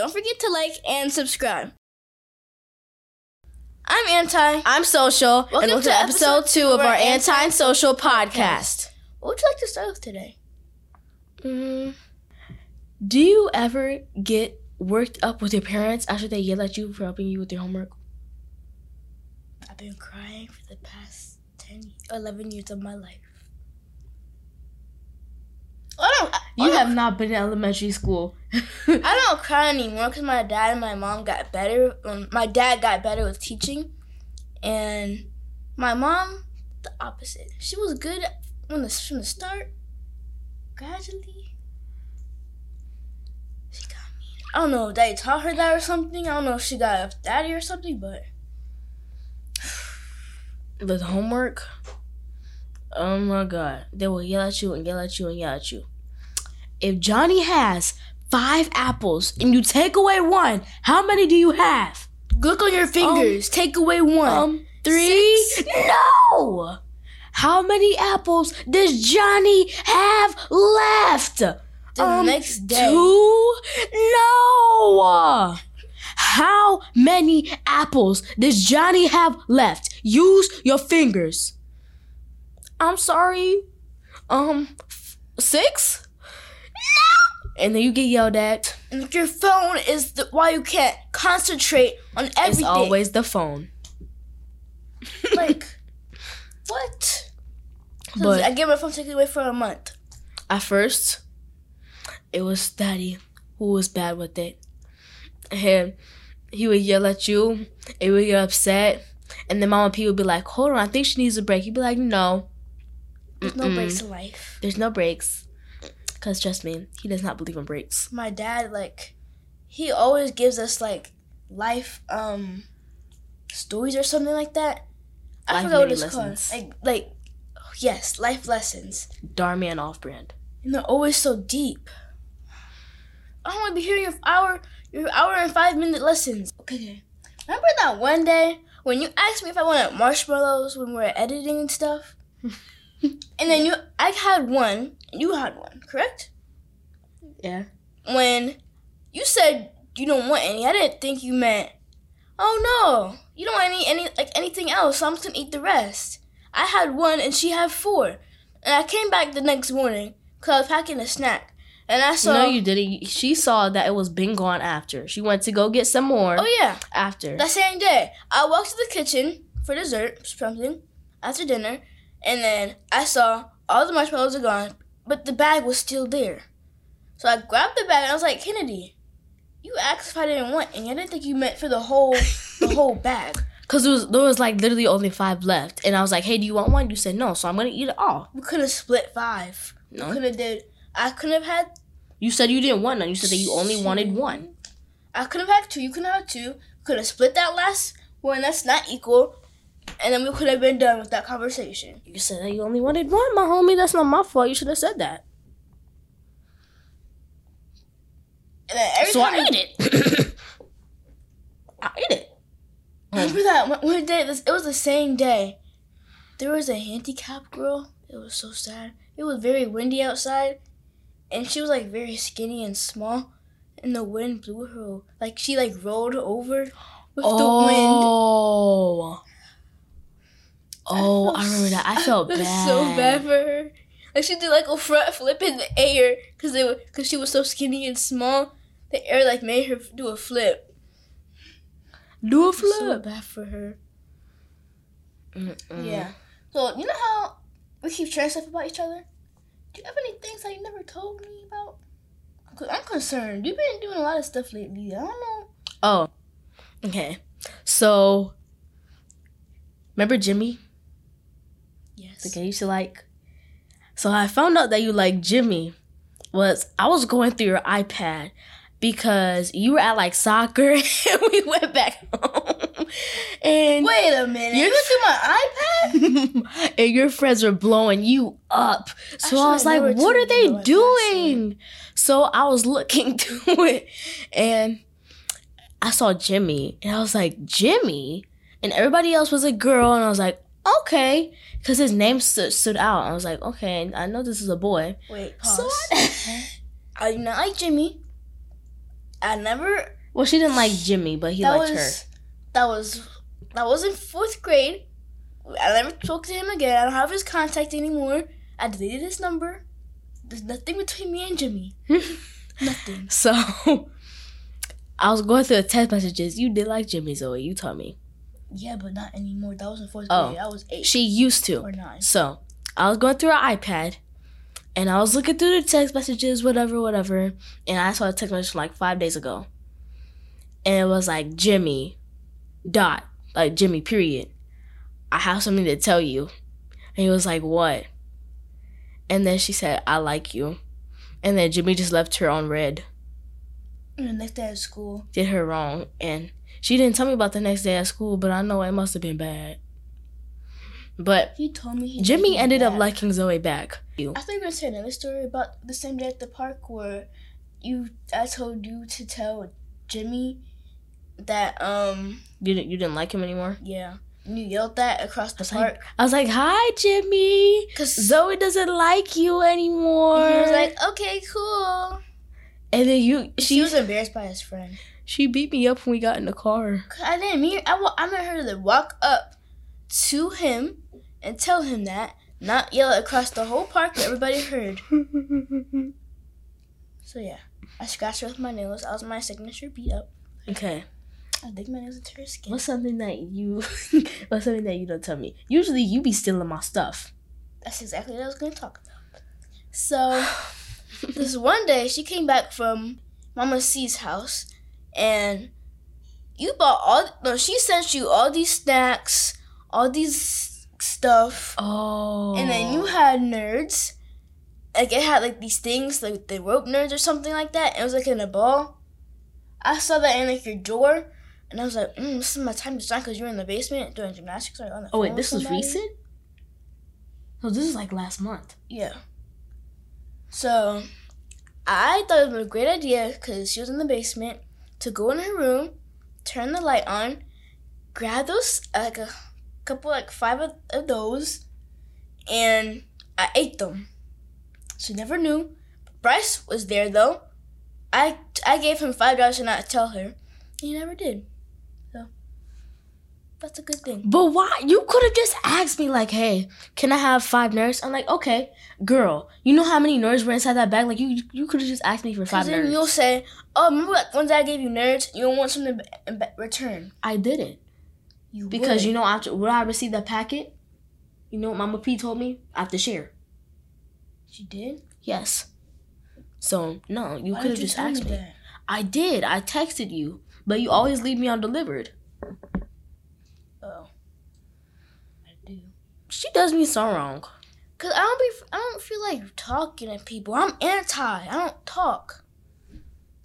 don't forget to like and subscribe. I'm Anti. I'm social, Welcome and welcome to episode two of our Anti and Social podcast. What would you like to start with today? Mm, do you ever get worked up with your parents after they yell at you for helping you with your homework? I've been crying for the past 10, 11 years of my life. I don't. You have not been in elementary school. I don't cry anymore because my dad and my mom got better. Um, my dad got better with teaching, and my mom the opposite. She was good when the from the start. Gradually, she got me. I don't know if daddy taught her that or something. I don't know if she got a daddy or something, but the homework. Oh my god. They will yell at you and yell at you and yell at you. If Johnny has five apples and you take away one, how many do you have? look on your fingers. Take away one. Um, three? No! How many apples does Johnny have left? the um, next day. Two? No! How many apples does Johnny have left? Use your fingers. I'm sorry. Um, f- six? No! And then you get yelled at. And your phone is the, why you can't concentrate on everything. It's always the phone. like what? So But- I gave my phone taken away for a month. At first, it was daddy who was bad with it. And he would yell at you, and would get upset. And then Mama P would be like, hold on, I think she needs a break. He'd be like, no, There's no Mm-mm. breaks in life. there's no breaks. Because trust me, he does not believe in breaks. My dad, like, he always gives us like life um stories or something like that. I Life forgot what it's lessons. called. Like, like, yes, life lessons, Darman off brand. and they're always so deep. I don't want to be hearing your hour, your hour and five minute lessons. Okay, okay. Remember that one day when you asked me if I wanted marshmallows when we were editing and stuff? and then you, I had one, and you had one, correct? Yeah. When you said you don't want any, I didn't think you meant, oh no, you don't want any, any like anything else. So I'm just gonna eat the rest. I had one, and she had four, and I came back the next morning because I was packing a snack, and I saw. no, you didn't. She saw that it was been gone after. She went to go get some more Oh yeah. after. That same day, I walked to the kitchen for dessert, something, after dinner, and then I saw all the marshmallows are gone, but the bag was still there. So I grabbed the bag and I was like, Kennedy, you asked if I didn't want any. I didn't think you meant for the whole the whole bag. Cause there was there was like literally only five left, and I was like, "Hey, do you want one?" You said no, so I'm gonna eat it all. We could have split five. No. Could have did. I could have had. You said you didn't want none. You said that you only wanted one. I could have had two. You could have had two. Could have split that last one. That's not equal. And then we could have been done with that conversation. You said that you only wanted one, my homie. That's not my fault. You should have said that. And then every so I ate it. I ate it. Remember that one, day? This, it was the same day. There was a handicapped girl. It was so sad. It was very windy outside, and she was like very skinny and small, and the wind blew her. Like she like rolled over with the wind. Oh. Oh. Felt I remember that. I felt bad. so bad for her. Like she did like a front flip in the air because they were because she was so skinny and small. The air like made her do a flip. Do a was So flip. bad for her. Mm-mm. Yeah. So you know how we keep sharing stuff about each other? Do you have any things that you never told me about? Cause I'm concerned. You've been doing a lot of stuff lately. I don't know. Oh. Okay. So. Remember Jimmy? Yes. Guy you to like. So I found out that you like Jimmy was I was going through your iPad because you were at like soccer and we went back home. And Wait a minute. You're- You went through my iPad? and your friends were blowing you up. So I was like, what are they doing? So I was looking through it and I saw Jimmy and I was like, Jimmy? And everybody else was a girl and I was like, okay. Because his name stood, stood out. I was like, okay, I know this is a boy. Wait, So pause. I do not like Jimmy. I never. Well, she didn't like Jimmy, but he that liked was that was that was in fourth grade. I never spoke to him again. I don't have his contact anymore. I deleted his number. There's nothing between me and Jimmy. Nothing. so I was going through the text messages. You did like Jimmy, Zoe. You told me. Yeah, but not anymore. That was in fourth Oh. grade. I was eight She used to. or nine. So I was going through her iPad and I was looking through the text messages, whatever, whatever. And I saw a text message from like five days ago. And it was like, Jimmy, dot, like Jimmy, period. I have something to tell you. And he was like, what? And then she said, I like you. And then Jimmy just left her on read, the next day at school, did her wrong. And she didn't tell me about the next day at school, but I know it must have been bad. But he told me he Jimmy ended up liking Zoe back. I thought you were gonna say another story about the same day at the park where you I told you to tell Jimmy that um You didn't you didn't like him anymore? yeah and you yelled that across the was park like, I was like, "Hi, Jimmy. because Zoe doesn't like you anymore." he was like okay cool. And then you She she was embarrassed by his friend. she beat me up when we got in the car. I didn't mean I I meant her to walk up to him and tell him that, not yell across the whole park that everybody heard. So yeah, I scratched her with my nails. I was my signature beat up. okay. I dig my nails into her skin. What's something that you what's something that you don't tell me? Usually you be stealing my stuff. That's exactly what I was going to talk about. So, this one day, she came back from Mama C's house, and you bought all. No, she sent you all these snacks, all these stuff, Oh. and then you had nerds. Like it had like these things, like the rope nerds or something like that. And it was like in a ball. I saw that in like your drawer, and I was like, mm, "This is my time to shine," because you were in the basement doing gymnastics or on the. Oh wait, this was recent? No, this is like last month. Yeah. So, I thought it was a great idea because she was in the basement to go in her room, turn the light on, grab those like a couple like five of, of those, and I ate them. She never knew. Bryce was there though. I I gave him five dollars to not tell her. He never did. That's a good thing. But why? You could have just asked me, like, hey, can I have five nerds? I'm like, okay, girl, you know how many nerds were inside that bag? Like, you you could have just asked me for five then nerds. you'll say, "Oh, remember that one day I gave you nerds? You don't want something in return." I didn't. You Because would. you know, after when I received that packet, you know what Mama P told me? I have to share. she did. Yes. So no, you could have just asked me. that? I did. I texted you, but you always leave me undelivered. Oh, I do. She does me so wrong. Cause I don't be. I don't feel like talking to people. I'm anti. I don't talk.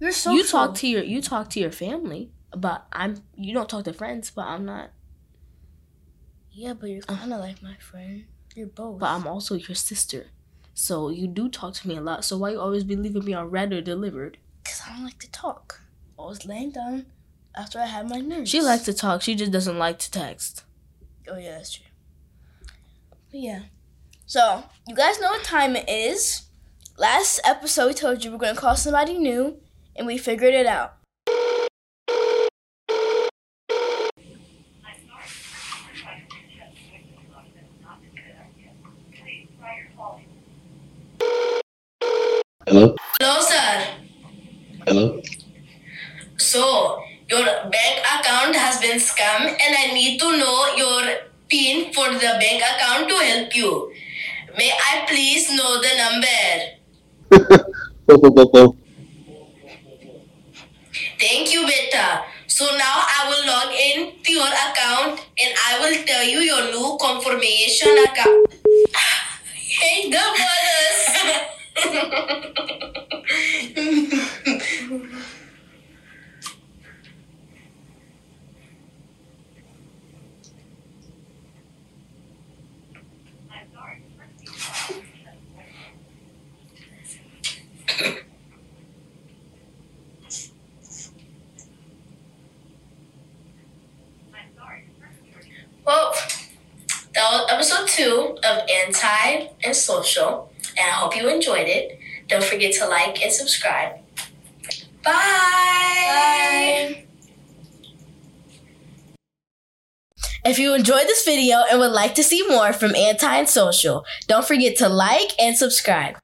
You're so. You talk to your you talk to your family, but I'm you don't talk to friends, but I'm not. Yeah, but you're kind of like my friend. You're both. But I'm also your sister, so you do talk to me a lot. So why you always be leaving me on read or delivered? Cause I don't like to talk. I was laying down after I had my nerves. She likes to talk. She just doesn't like to text. Oh yeah, that's true. But yeah. So you guys know what time it is. Last episode we told you we're gonna call somebody new, and we figured it out. Hello? Hello, sir. Hello? So your bank account has been scammed, and I need to know your PIN for the bank account to help you. May I please know the number? Thank you, beta. So now I will log in to your account and I will tell you your new confirmation account. Hey, the bonus. Well, that was episode two of Anti and Social, and I hope you enjoyed it. Don't forget to like and subscribe. Bye. Bye. If you enjoyed this video and would like to see more from Anti and Social, don't forget to like and subscribe.